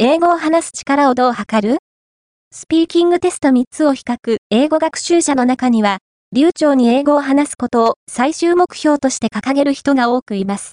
英語を話す力をどう測る？スピーキングテスト3つを比較、英語学習者の中には、流暢に英語を話すことを最終目標として掲げる人が多くいます。